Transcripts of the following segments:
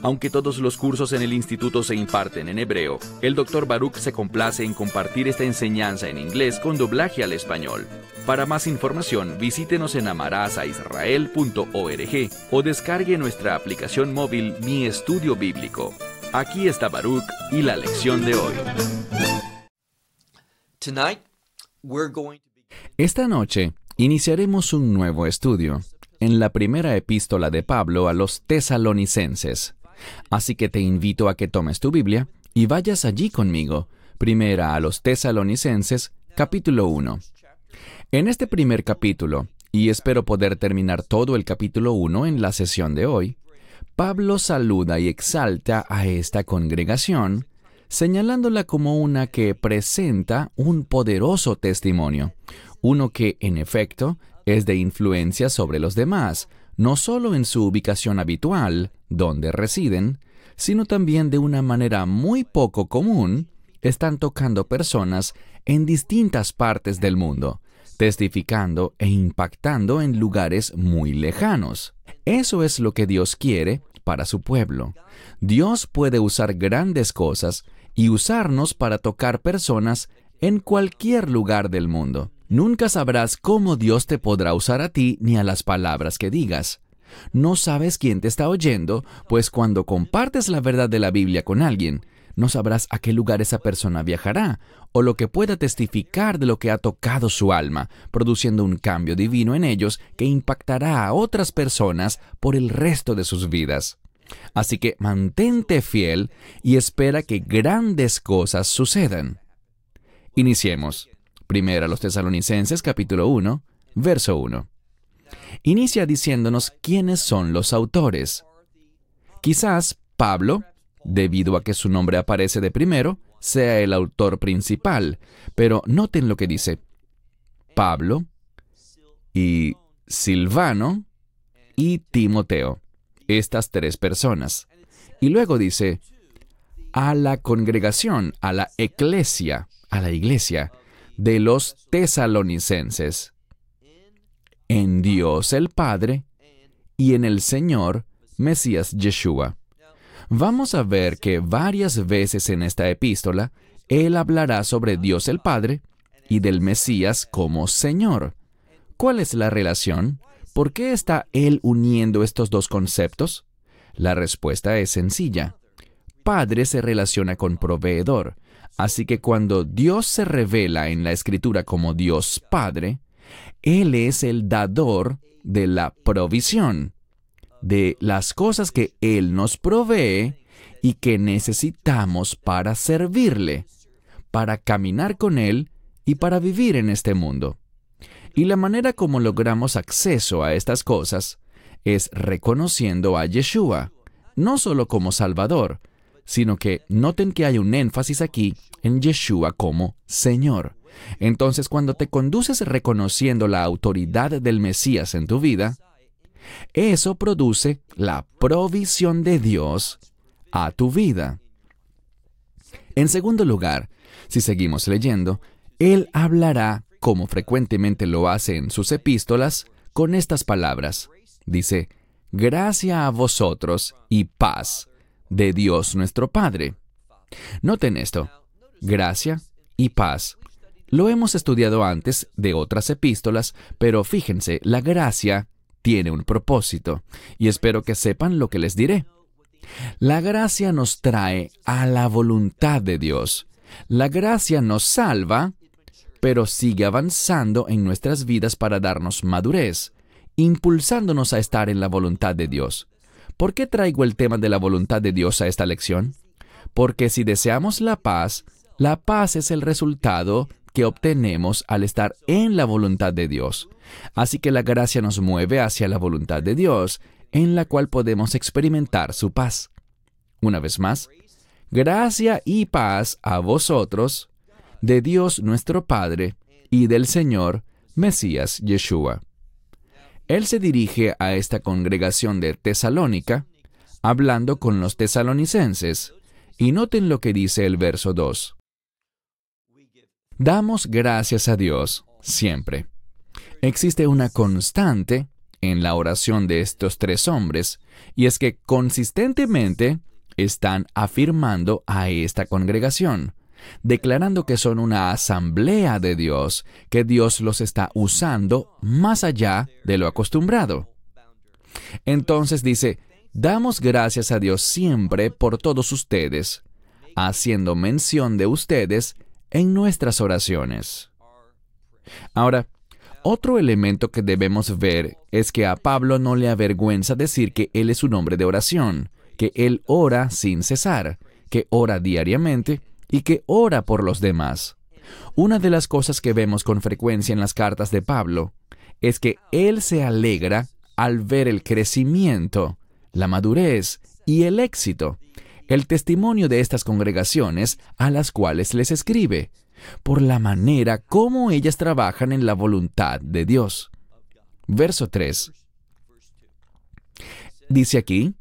Aunque todos los cursos en el instituto se imparten en hebreo, el Dr. Baruch se complace en compartir esta enseñanza en inglés con doblaje al español. Para más información, visítenos en amarazaisrael.org o descargue nuestra aplicación móvil Mi Estudio Bíblico. Aquí está Baruch y la lección de hoy. Esta noche iniciaremos un nuevo estudio en la primera epístola de Pablo a los tesalonicenses. Así que te invito a que tomes tu Biblia y vayas allí conmigo. Primera a los tesalonicenses, capítulo 1. En este primer capítulo, y espero poder terminar todo el capítulo 1 en la sesión de hoy, Pablo saluda y exalta a esta congregación, señalándola como una que presenta un poderoso testimonio, uno que, en efecto, es de influencia sobre los demás, no solo en su ubicación habitual, donde residen, sino también de una manera muy poco común, están tocando personas en distintas partes del mundo, testificando e impactando en lugares muy lejanos. Eso es lo que Dios quiere para su pueblo. Dios puede usar grandes cosas y usarnos para tocar personas en cualquier lugar del mundo. Nunca sabrás cómo Dios te podrá usar a ti ni a las palabras que digas. No sabes quién te está oyendo, pues cuando compartes la verdad de la Biblia con alguien, no sabrás a qué lugar esa persona viajará, o lo que pueda testificar de lo que ha tocado su alma, produciendo un cambio divino en ellos que impactará a otras personas por el resto de sus vidas. Así que mantente fiel y espera que grandes cosas sucedan. Iniciemos. Primero a los tesalonicenses capítulo 1, verso 1. Inicia diciéndonos quiénes son los autores. Quizás Pablo, debido a que su nombre aparece de primero, sea el autor principal, pero noten lo que dice. Pablo y Silvano y Timoteo, estas tres personas. Y luego dice, a la congregación, a la eclesia, a la iglesia, de los tesalonicenses, en Dios el Padre y en el Señor Mesías Yeshua. Vamos a ver que varias veces en esta epístola Él hablará sobre Dios el Padre y del Mesías como Señor. ¿Cuál es la relación? ¿Por qué está Él uniendo estos dos conceptos? La respuesta es sencilla. Padre se relaciona con proveedor, Así que cuando Dios se revela en la escritura como Dios Padre, Él es el dador de la provisión, de las cosas que Él nos provee y que necesitamos para servirle, para caminar con Él y para vivir en este mundo. Y la manera como logramos acceso a estas cosas es reconociendo a Yeshua, no solo como Salvador, sino que noten que hay un énfasis aquí en Yeshua como Señor. Entonces, cuando te conduces reconociendo la autoridad del Mesías en tu vida, eso produce la provisión de Dios a tu vida. En segundo lugar, si seguimos leyendo, Él hablará, como frecuentemente lo hace en sus epístolas, con estas palabras. Dice, gracia a vosotros y paz de Dios nuestro Padre. Noten esto, gracia y paz. Lo hemos estudiado antes de otras epístolas, pero fíjense, la gracia tiene un propósito, y espero que sepan lo que les diré. La gracia nos trae a la voluntad de Dios. La gracia nos salva, pero sigue avanzando en nuestras vidas para darnos madurez, impulsándonos a estar en la voluntad de Dios. ¿Por qué traigo el tema de la voluntad de Dios a esta lección? Porque si deseamos la paz, la paz es el resultado que obtenemos al estar en la voluntad de Dios. Así que la gracia nos mueve hacia la voluntad de Dios, en la cual podemos experimentar su paz. Una vez más, gracia y paz a vosotros, de Dios nuestro Padre y del Señor Mesías Yeshua. Él se dirige a esta congregación de Tesalónica, hablando con los tesalonicenses. Y noten lo que dice el verso 2. Damos gracias a Dios siempre. Existe una constante en la oración de estos tres hombres, y es que consistentemente están afirmando a esta congregación, declarando que son una asamblea de Dios, que Dios los está usando más allá de lo acostumbrado. Entonces dice, damos gracias a Dios siempre por todos ustedes, haciendo mención de ustedes en nuestras oraciones. Ahora, otro elemento que debemos ver es que a Pablo no le avergüenza decir que él es un hombre de oración, que él ora sin cesar, que ora diariamente y que ora por los demás. Una de las cosas que vemos con frecuencia en las cartas de Pablo es que él se alegra al ver el crecimiento, la madurez y el éxito, el testimonio de estas congregaciones a las cuales les escribe, por la manera como ellas trabajan en la voluntad de Dios. Verso 3. Dice aquí,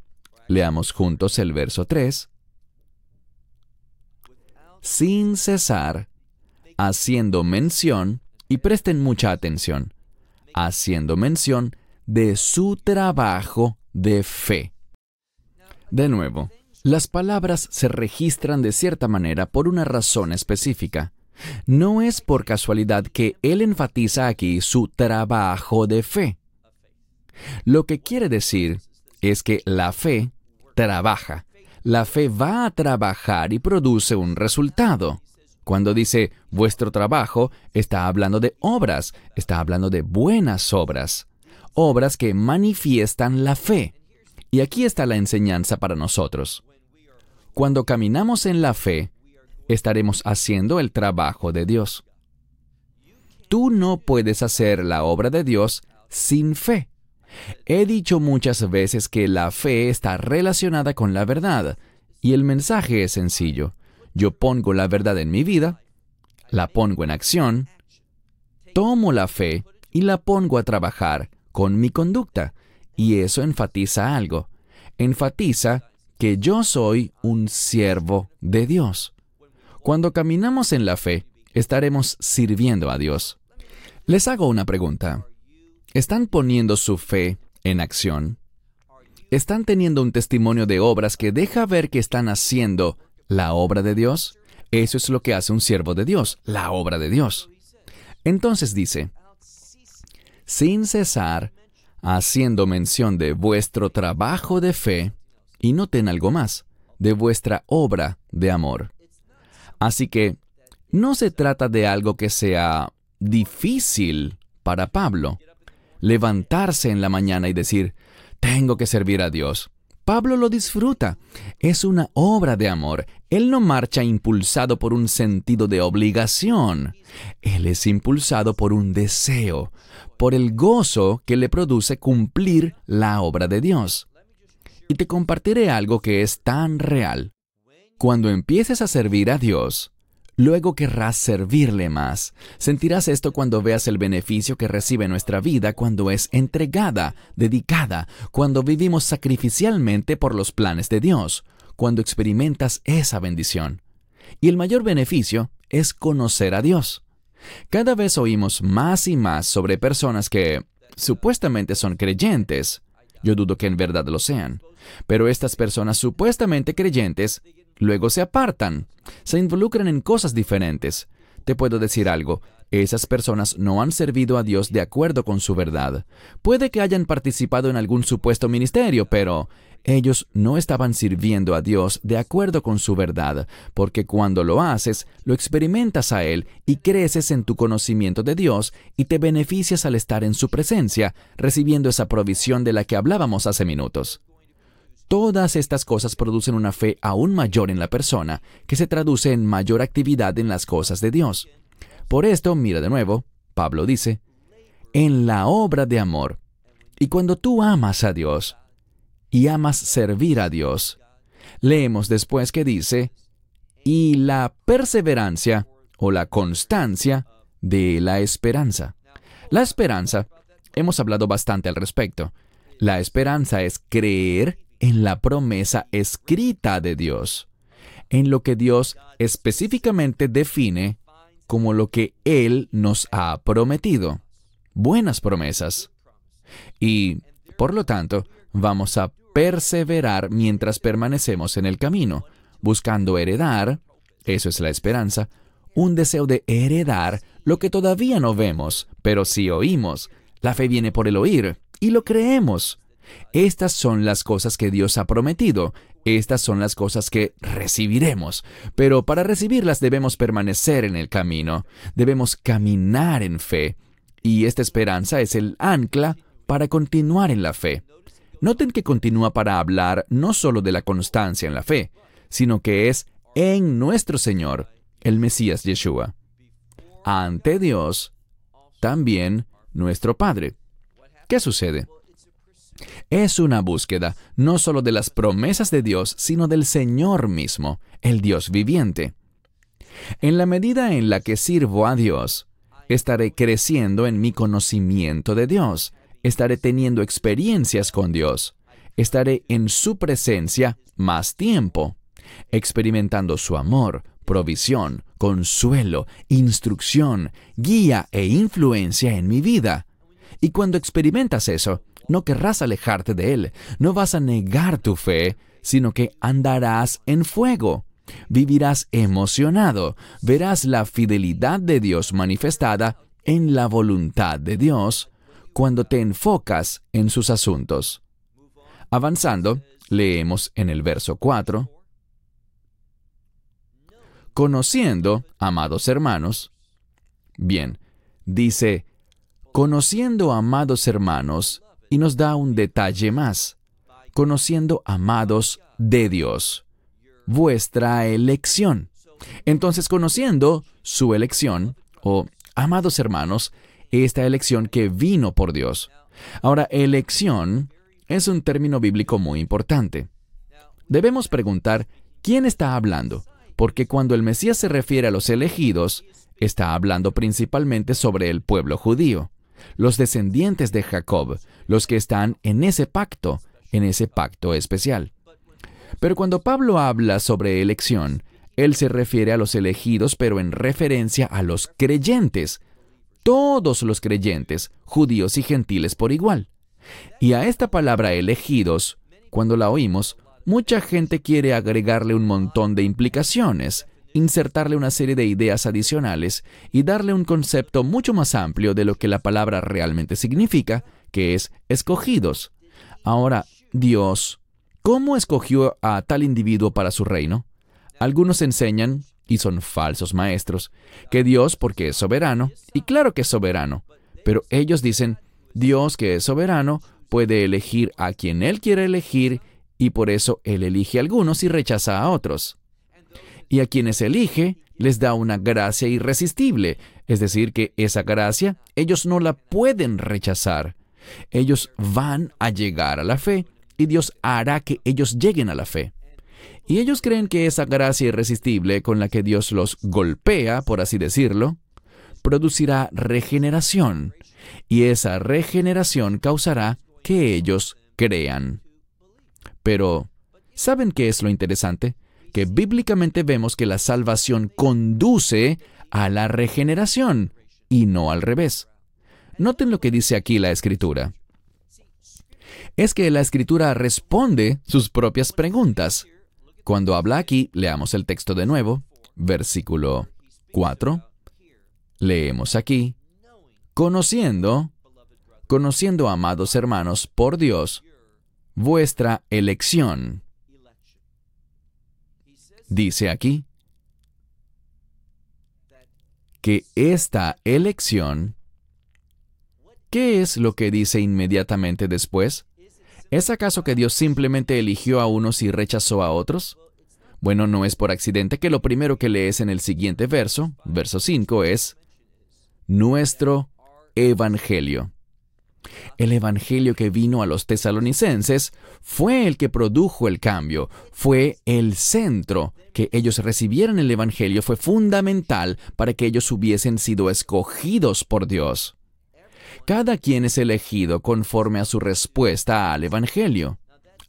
leamos juntos el verso 3, sin cesar, haciendo mención, y presten mucha atención, haciendo mención de su trabajo de fe. De nuevo, las palabras se registran de cierta manera por una razón específica. No es por casualidad que él enfatiza aquí su trabajo de fe. Lo que quiere decir es que la fe trabaja. La fe va a trabajar y produce un resultado. Cuando dice vuestro trabajo, está hablando de obras, está hablando de buenas obras, obras que manifiestan la fe. Y aquí está la enseñanza para nosotros. Cuando caminamos en la fe, estaremos haciendo el trabajo de Dios. Tú no puedes hacer la obra de Dios sin fe. He dicho muchas veces que la fe está relacionada con la verdad, y el mensaje es sencillo. Yo pongo la verdad en mi vida, la pongo en acción, tomo la fe y la pongo a trabajar con mi conducta, y eso enfatiza algo. Enfatiza que yo soy un siervo de Dios. Cuando caminamos en la fe, estaremos sirviendo a Dios. Les hago una pregunta. ¿Están poniendo su fe en acción? ¿Están teniendo un testimonio de obras que deja ver que están haciendo la obra de Dios? Eso es lo que hace un siervo de Dios, la obra de Dios. Entonces dice, sin cesar, haciendo mención de vuestro trabajo de fe, y noten algo más, de vuestra obra de amor. Así que no se trata de algo que sea difícil para Pablo. Levantarse en la mañana y decir, tengo que servir a Dios. Pablo lo disfruta. Es una obra de amor. Él no marcha impulsado por un sentido de obligación. Él es impulsado por un deseo, por el gozo que le produce cumplir la obra de Dios. Y te compartiré algo que es tan real. Cuando empieces a servir a Dios, luego querrás servirle más. Sentirás esto cuando veas el beneficio que recibe nuestra vida cuando es entregada, dedicada, cuando vivimos sacrificialmente por los planes de Dios, cuando experimentas esa bendición. Y el mayor beneficio es conocer a Dios. Cada vez oímos más y más sobre personas que supuestamente son creyentes. Yo dudo que en verdad lo sean. Pero estas personas supuestamente creyentes luego se apartan, se involucran en cosas diferentes. Te puedo decir algo, esas personas no han servido a Dios de acuerdo con su verdad. Puede que hayan participado en algún supuesto ministerio, pero ellos no estaban sirviendo a Dios de acuerdo con su verdad, porque cuando lo haces, lo experimentas a Él y creces en tu conocimiento de Dios y te beneficias al estar en su presencia, recibiendo esa provisión de la que hablábamos hace minutos. Todas estas cosas producen una fe aún mayor en la persona, que se traduce en mayor actividad en las cosas de Dios. Por esto, mira de nuevo, Pablo dice, en la obra de amor. Y cuando tú amas a Dios y amas servir a Dios, leemos después que dice, y la perseverancia o la constancia de la esperanza. La esperanza hemos hablado bastante al respecto. La esperanza es creer en la promesa escrita de Dios, en lo que Dios específicamente define como lo que Él nos ha prometido. Buenas promesas. Y, por lo tanto, vamos a perseverar mientras permanecemos en el camino, buscando heredar, eso es la esperanza, un deseo de heredar lo que todavía no vemos, pero si oímos. La fe viene por el oír, y lo creemos. Estas son las cosas que Dios ha prometido, estas son las cosas que recibiremos, pero para recibirlas debemos permanecer en el camino, debemos caminar en fe, y esta esperanza es el ancla para continuar en la fe. Noten que continúa para hablar no solo de la constancia en la fe, sino que es en nuestro Señor, el Mesías Yeshua. Ante Dios, también nuestro Padre. ¿Qué sucede? Es una búsqueda no solo de las promesas de Dios, sino del Señor mismo, el Dios viviente. En la medida en la que sirvo a Dios, estaré creciendo en mi conocimiento de Dios, estaré teniendo experiencias con Dios, estaré en su presencia más tiempo, experimentando su amor, provisión, consuelo, instrucción, guía e influencia en mi vida. Y cuando experimentas eso, no querrás alejarte de Él, no vas a negar tu fe, sino que andarás en fuego. Vivirás emocionado, verás la fidelidad de Dios manifestada en la voluntad de Dios cuando te enfocas en sus asuntos. Avanzando, leemos en el verso 4, Conociendo, amados hermanos, bien, dice, conociendo, amados hermanos, y nos da un detalle más, conociendo, amados de Dios, vuestra elección. Entonces, conociendo su elección, o amados hermanos, esta elección que vino por Dios. Ahora, elección es un término bíblico muy importante. Debemos preguntar, ¿quién está hablando? Porque cuando el Mesías se refiere a los elegidos, está hablando principalmente sobre el pueblo judío, los descendientes de Jacob, los que están en ese pacto, en ese pacto especial. Pero cuando Pablo habla sobre elección, él se refiere a los elegidos, pero en referencia a los creyentes, todos los creyentes, judíos y gentiles por igual. Y a esta palabra elegidos, cuando la oímos, mucha gente quiere agregarle un montón de implicaciones, insertarle una serie de ideas adicionales y darle un concepto mucho más amplio de lo que la palabra realmente significa, que es escogidos. Ahora, Dios, ¿cómo escogió a tal individuo para su reino? Algunos enseñan y son falsos maestros, que Dios porque es soberano, y claro que es soberano, pero ellos dicen, Dios que es soberano puede elegir a quien Él quiere elegir y por eso Él elige a algunos y rechaza a otros. Y a quienes elige les da una gracia irresistible, es decir, que esa gracia ellos no la pueden rechazar. Ellos van a llegar a la fe y Dios hará que ellos lleguen a la fe. Y ellos creen que esa gracia irresistible con la que Dios los golpea, por así decirlo, producirá regeneración, y esa regeneración causará que ellos crean. Pero, ¿saben qué es lo interesante? Que bíblicamente vemos que la salvación conduce a la regeneración y no al revés. Noten lo que dice aquí la escritura. Es que la escritura responde sus propias preguntas. Cuando habla aquí, leamos el texto de nuevo, versículo 4. Leemos aquí, conociendo, conociendo, amados hermanos, por Dios, vuestra elección. Dice aquí que esta elección, ¿qué es lo que dice inmediatamente después? ¿Es acaso que Dios simplemente eligió a unos y rechazó a otros? Bueno, no es por accidente que lo primero que lees en el siguiente verso, verso 5, es nuestro Evangelio. El Evangelio que vino a los tesalonicenses fue el que produjo el cambio, fue el centro. Que ellos recibieran el Evangelio fue fundamental para que ellos hubiesen sido escogidos por Dios. Cada quien es elegido conforme a su respuesta al Evangelio.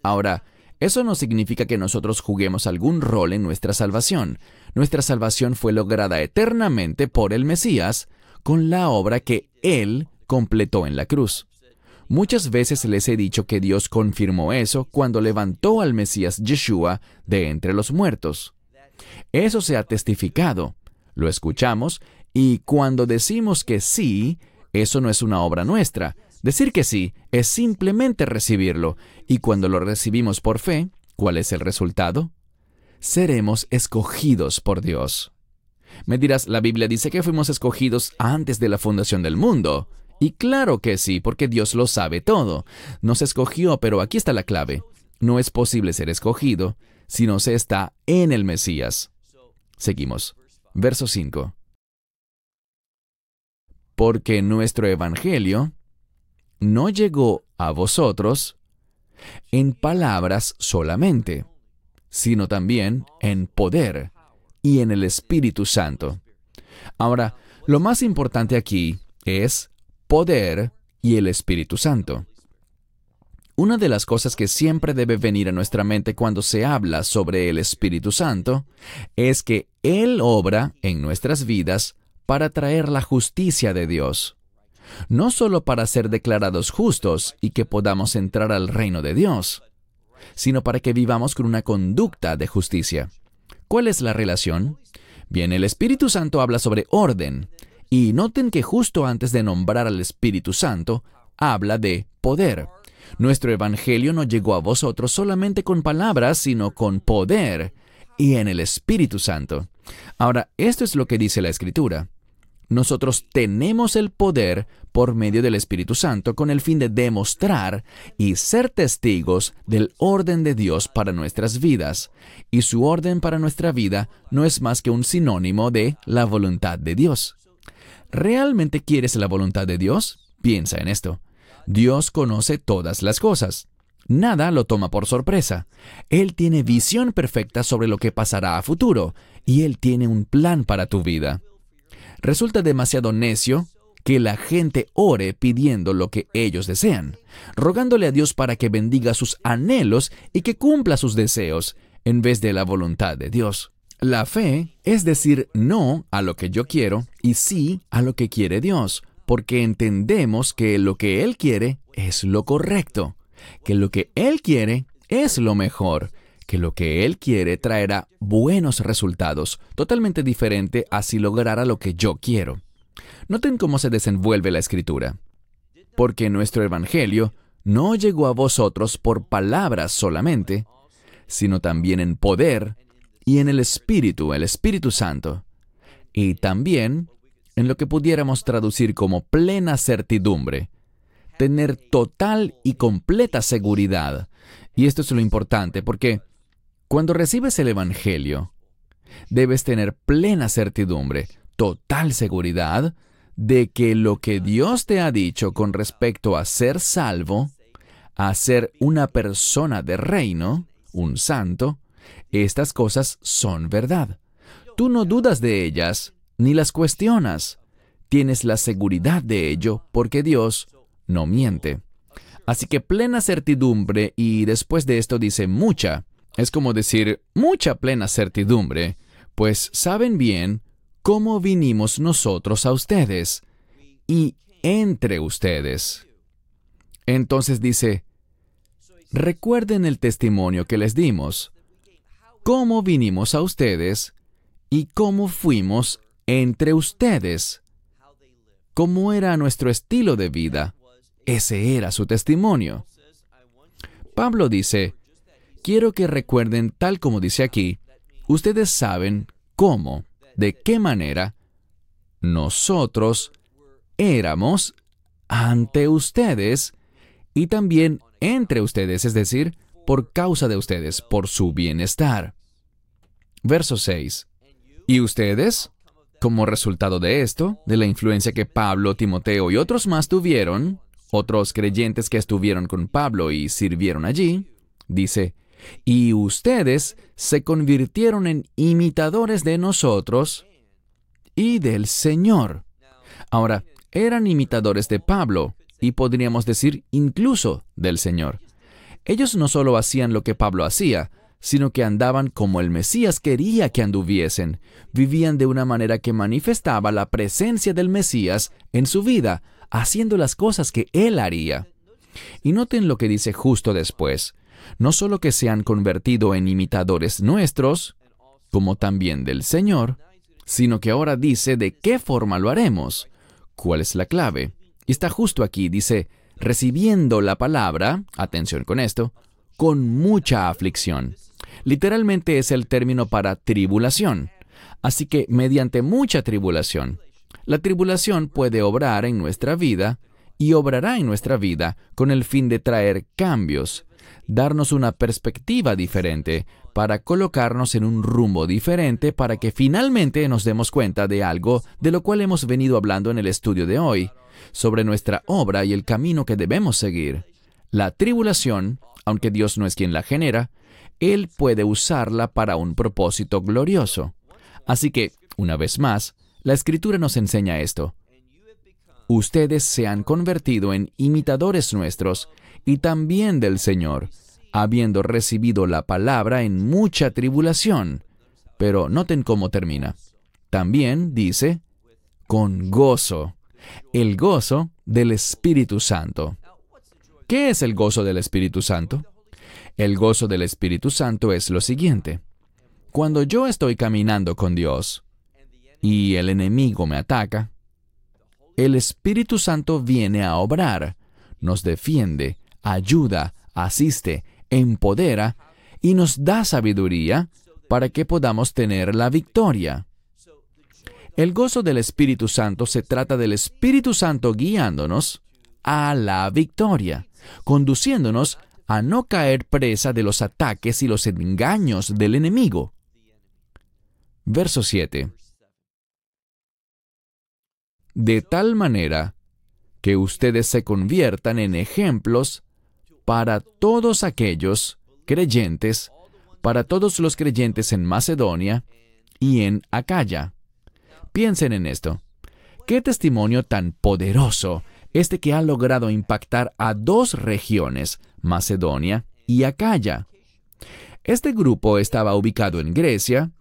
Ahora, eso no significa que nosotros juguemos algún rol en nuestra salvación. Nuestra salvación fue lograda eternamente por el Mesías con la obra que Él completó en la cruz. Muchas veces les he dicho que Dios confirmó eso cuando levantó al Mesías Yeshua de entre los muertos. Eso se ha testificado, lo escuchamos, y cuando decimos que sí, eso no es una obra nuestra. Decir que sí es simplemente recibirlo, y cuando lo recibimos por fe, ¿cuál es el resultado? Seremos escogidos por Dios. Me dirás, la Biblia dice que fuimos escogidos antes de la fundación del mundo. Y claro que sí, porque Dios lo sabe todo. Nos escogió, pero aquí está la clave. No es posible ser escogido si no se está en el Mesías. Seguimos. Verso 5. Porque nuestro Evangelio no llegó a vosotros en palabras solamente, sino también en poder y en el Espíritu Santo. Ahora, lo más importante aquí es poder y el Espíritu Santo. Una de las cosas que siempre debe venir a nuestra mente cuando se habla sobre el Espíritu Santo es que Él obra en nuestras vidas para traer la justicia de Dios. No solo para ser declarados justos y que podamos entrar al reino de Dios, sino para que vivamos con una conducta de justicia. ¿Cuál es la relación? Bien, el Espíritu Santo habla sobre orden, y noten que justo antes de nombrar al Espíritu Santo, habla de poder. Nuestro Evangelio no llegó a vosotros solamente con palabras, sino con poder y en el Espíritu Santo. Ahora, esto es lo que dice la Escritura. Nosotros tenemos el poder por medio del Espíritu Santo con el fin de demostrar y ser testigos del orden de Dios para nuestras vidas. Y su orden para nuestra vida no es más que un sinónimo de la voluntad de Dios. ¿Realmente quieres la voluntad de Dios? Piensa en esto. Dios conoce todas las cosas. Nada lo toma por sorpresa. Él tiene visión perfecta sobre lo que pasará a futuro, y Él tiene un plan para tu vida. Resulta demasiado necio que la gente ore pidiendo lo que ellos desean, rogándole a Dios para que bendiga sus anhelos y que cumpla sus deseos, en vez de la voluntad de Dios. La fe es decir no a lo que yo quiero y sí a lo que quiere Dios, porque entendemos que lo que Él quiere es lo correcto, que lo que Él quiere es lo mejor, que lo que Él quiere traerá buenos resultados, totalmente diferente a si lograra lo que yo quiero. Noten cómo se desenvuelve la escritura. Porque nuestro Evangelio no llegó a vosotros por palabras solamente, sino también en poder y en el Espíritu, el Espíritu Santo, y también en lo que pudiéramos traducir como plena certidumbre, tener total y completa seguridad. Y esto es lo importante, porque cuando recibes el Evangelio, debes tener plena certidumbre, total seguridad de que lo que Dios te ha dicho con respecto a ser salvo, a ser una persona de reino, un santo, estas cosas son verdad. Tú no dudas de ellas, ni las cuestionas. Tienes la seguridad de ello porque Dios no miente. Así que plena certidumbre y después de esto dice mucha. Es como decir mucha plena certidumbre, pues saben bien cómo vinimos nosotros a ustedes y entre ustedes. Entonces dice, recuerden el testimonio que les dimos cómo vinimos a ustedes y cómo fuimos entre ustedes. Cómo era nuestro estilo de vida. Ese era su testimonio. Pablo dice, quiero que recuerden tal como dice aquí, ustedes saben cómo, de qué manera nosotros éramos ante ustedes y también entre ustedes, es decir, por causa de ustedes, por su bienestar. Verso 6. ¿Y ustedes? Como resultado de esto, de la influencia que Pablo, Timoteo y otros más tuvieron, otros creyentes que estuvieron con Pablo y sirvieron allí, dice, y ustedes se convirtieron en imitadores de nosotros y del Señor. Ahora, eran imitadores de Pablo y podríamos decir incluso del Señor. Ellos no solo hacían lo que Pablo hacía, sino que andaban como el Mesías quería que anduviesen, vivían de una manera que manifestaba la presencia del Mesías en su vida, haciendo las cosas que él haría. Y noten lo que dice justo después, no solo que se han convertido en imitadores nuestros, como también del Señor, sino que ahora dice de qué forma lo haremos. ¿Cuál es la clave? Y está justo aquí, dice, recibiendo la palabra, atención con esto, con mucha aflicción. Literalmente es el término para tribulación. Así que mediante mucha tribulación. La tribulación puede obrar en nuestra vida y obrará en nuestra vida con el fin de traer cambios, darnos una perspectiva diferente, para colocarnos en un rumbo diferente para que finalmente nos demos cuenta de algo de lo cual hemos venido hablando en el estudio de hoy, sobre nuestra obra y el camino que debemos seguir. La tribulación, aunque Dios no es quien la genera, Él puede usarla para un propósito glorioso. Así que, una vez más, la Escritura nos enseña esto. Ustedes se han convertido en imitadores nuestros y también del Señor, habiendo recibido la palabra en mucha tribulación. Pero noten cómo termina. También dice, con gozo, el gozo del Espíritu Santo. ¿Qué es el gozo del Espíritu Santo? El gozo del Espíritu Santo es lo siguiente. Cuando yo estoy caminando con Dios y el enemigo me ataca, el Espíritu Santo viene a obrar, nos defiende, ayuda, asiste, empodera y nos da sabiduría para que podamos tener la victoria. El gozo del Espíritu Santo se trata del Espíritu Santo guiándonos a la victoria, conduciéndonos a no caer presa de los ataques y los engaños del enemigo. Verso 7. De tal manera que ustedes se conviertan en ejemplos para todos aquellos creyentes, para todos los creyentes en Macedonia y en Acaya. Piensen en esto. ¿Qué testimonio tan poderoso este que ha logrado impactar a dos regiones, Macedonia y Acaya? Este grupo estaba ubicado en Grecia,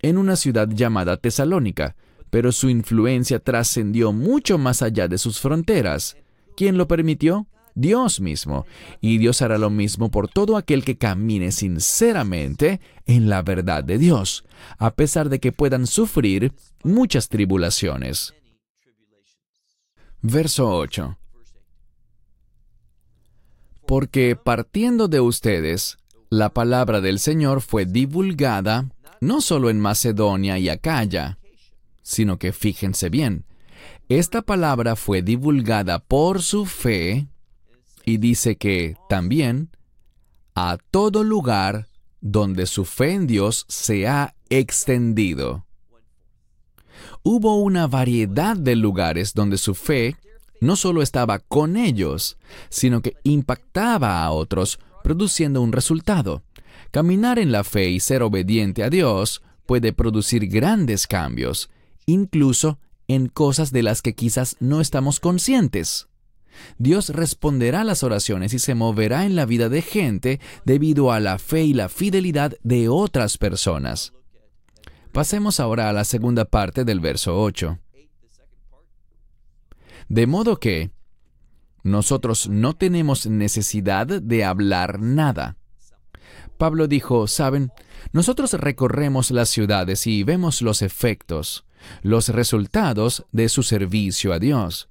en una ciudad llamada Tesalónica, pero su influencia trascendió mucho más allá de sus fronteras. ¿Quién lo permitió? Dios mismo, y Dios hará lo mismo por todo aquel que camine sinceramente en la verdad de Dios, a pesar de que puedan sufrir muchas tribulaciones. Verso 8. Porque partiendo de ustedes, la palabra del Señor fue divulgada no solo en Macedonia y Acaya, sino que fíjense bien, esta palabra fue divulgada por su fe y dice que también a todo lugar donde su fe en Dios se ha extendido. Hubo una variedad de lugares donde su fe no solo estaba con ellos, sino que impactaba a otros, produciendo un resultado. Caminar en la fe y ser obediente a Dios puede producir grandes cambios, incluso en cosas de las que quizás no estamos conscientes. Dios responderá a las oraciones y se moverá en la vida de gente debido a la fe y la fidelidad de otras personas. Pasemos ahora a la segunda parte del verso 8. De modo que nosotros no tenemos necesidad de hablar nada. Pablo dijo, saben, nosotros recorremos las ciudades y vemos los efectos, los resultados de su servicio a Dios,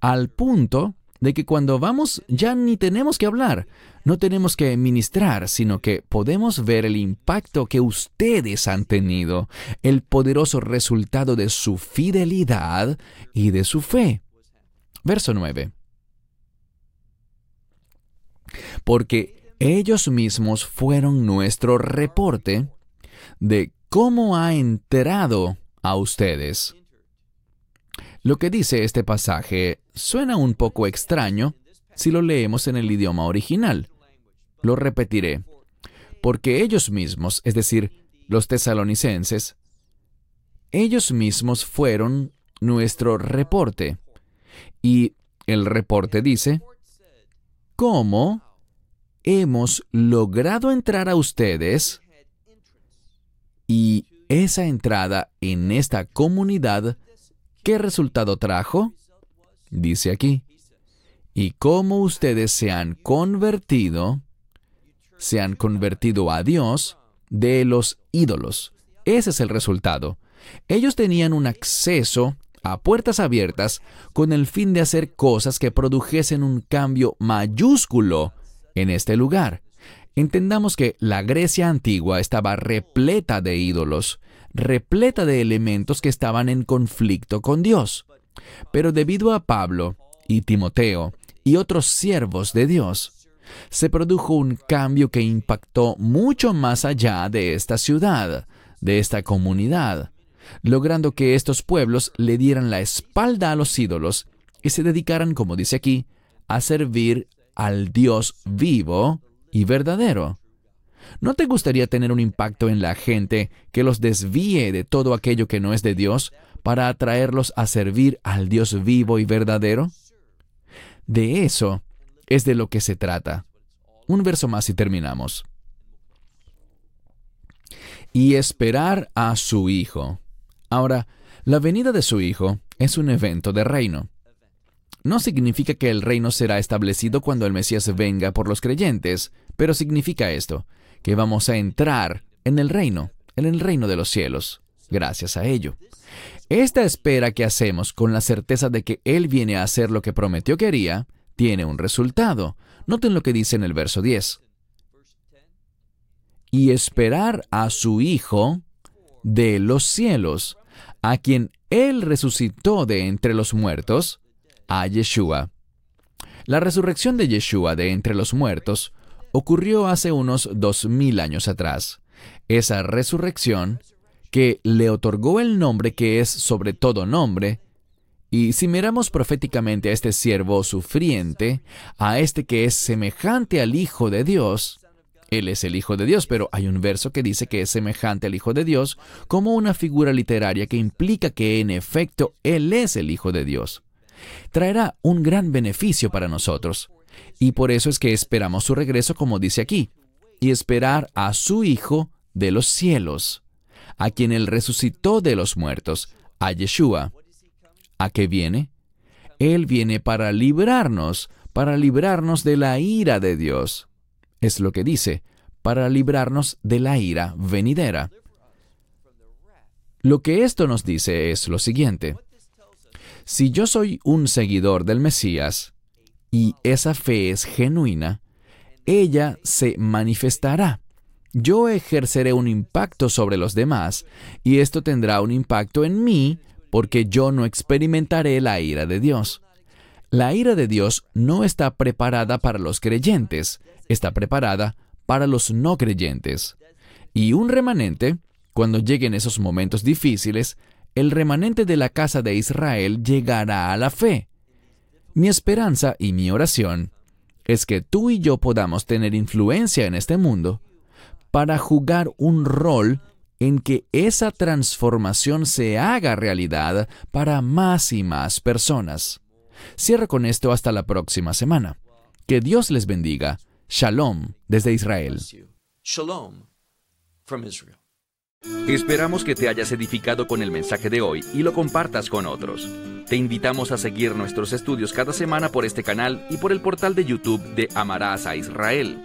al punto de que cuando vamos ya ni tenemos que hablar, no tenemos que ministrar, sino que podemos ver el impacto que ustedes han tenido, el poderoso resultado de su fidelidad y de su fe. Verso 9. Porque ellos mismos fueron nuestro reporte de cómo ha enterado a ustedes. Lo que dice este pasaje suena un poco extraño si lo leemos en el idioma original. Lo repetiré. Porque ellos mismos, es decir, los tesalonicenses, ellos mismos fueron nuestro reporte. Y el reporte dice, ¿cómo hemos logrado entrar a ustedes? Y esa entrada en esta comunidad, ¿qué resultado trajo? Dice aquí, y cómo ustedes se han convertido, se han convertido a Dios de los ídolos. Ese es el resultado. Ellos tenían un acceso a puertas abiertas con el fin de hacer cosas que produjesen un cambio mayúsculo en este lugar. Entendamos que la Grecia antigua estaba repleta de ídolos, repleta de elementos que estaban en conflicto con Dios. Pero debido a Pablo y Timoteo y otros siervos de Dios, se produjo un cambio que impactó mucho más allá de esta ciudad, de esta comunidad logrando que estos pueblos le dieran la espalda a los ídolos y se dedicaran, como dice aquí, a servir al Dios vivo y verdadero. ¿No te gustaría tener un impacto en la gente que los desvíe de todo aquello que no es de Dios para atraerlos a servir al Dios vivo y verdadero? De eso es de lo que se trata. Un verso más y terminamos. Y esperar a su Hijo. Ahora, la venida de su Hijo es un evento de reino. No significa que el reino será establecido cuando el Mesías venga por los creyentes, pero significa esto, que vamos a entrar en el reino, en el reino de los cielos, gracias a ello. Esta espera que hacemos con la certeza de que Él viene a hacer lo que prometió que haría, tiene un resultado. Noten lo que dice en el verso 10. Y esperar a su Hijo de los cielos, a quien Él resucitó de entre los muertos, a Yeshua. La resurrección de Yeshua de entre los muertos ocurrió hace unos dos mil años atrás. Esa resurrección que le otorgó el nombre que es sobre todo nombre, y si miramos proféticamente a este siervo sufriente, a este que es semejante al Hijo de Dios, él es el Hijo de Dios, pero hay un verso que dice que es semejante al Hijo de Dios como una figura literaria que implica que en efecto Él es el Hijo de Dios. Traerá un gran beneficio para nosotros. Y por eso es que esperamos su regreso como dice aquí, y esperar a su Hijo de los cielos, a quien Él resucitó de los muertos, a Yeshua. ¿A qué viene? Él viene para librarnos, para librarnos de la ira de Dios es lo que dice, para librarnos de la ira venidera. Lo que esto nos dice es lo siguiente. Si yo soy un seguidor del Mesías y esa fe es genuina, ella se manifestará. Yo ejerceré un impacto sobre los demás y esto tendrá un impacto en mí porque yo no experimentaré la ira de Dios. La ira de Dios no está preparada para los creyentes, está preparada para los no creyentes. Y un remanente, cuando lleguen esos momentos difíciles, el remanente de la casa de Israel llegará a la fe. Mi esperanza y mi oración es que tú y yo podamos tener influencia en este mundo para jugar un rol en que esa transformación se haga realidad para más y más personas. Cierro con esto hasta la próxima semana. Que Dios les bendiga. Shalom desde Israel. Shalom from Israel. Esperamos que te hayas edificado con el mensaje de hoy y lo compartas con otros. Te invitamos a seguir nuestros estudios cada semana por este canal y por el portal de YouTube de Amarás a Israel.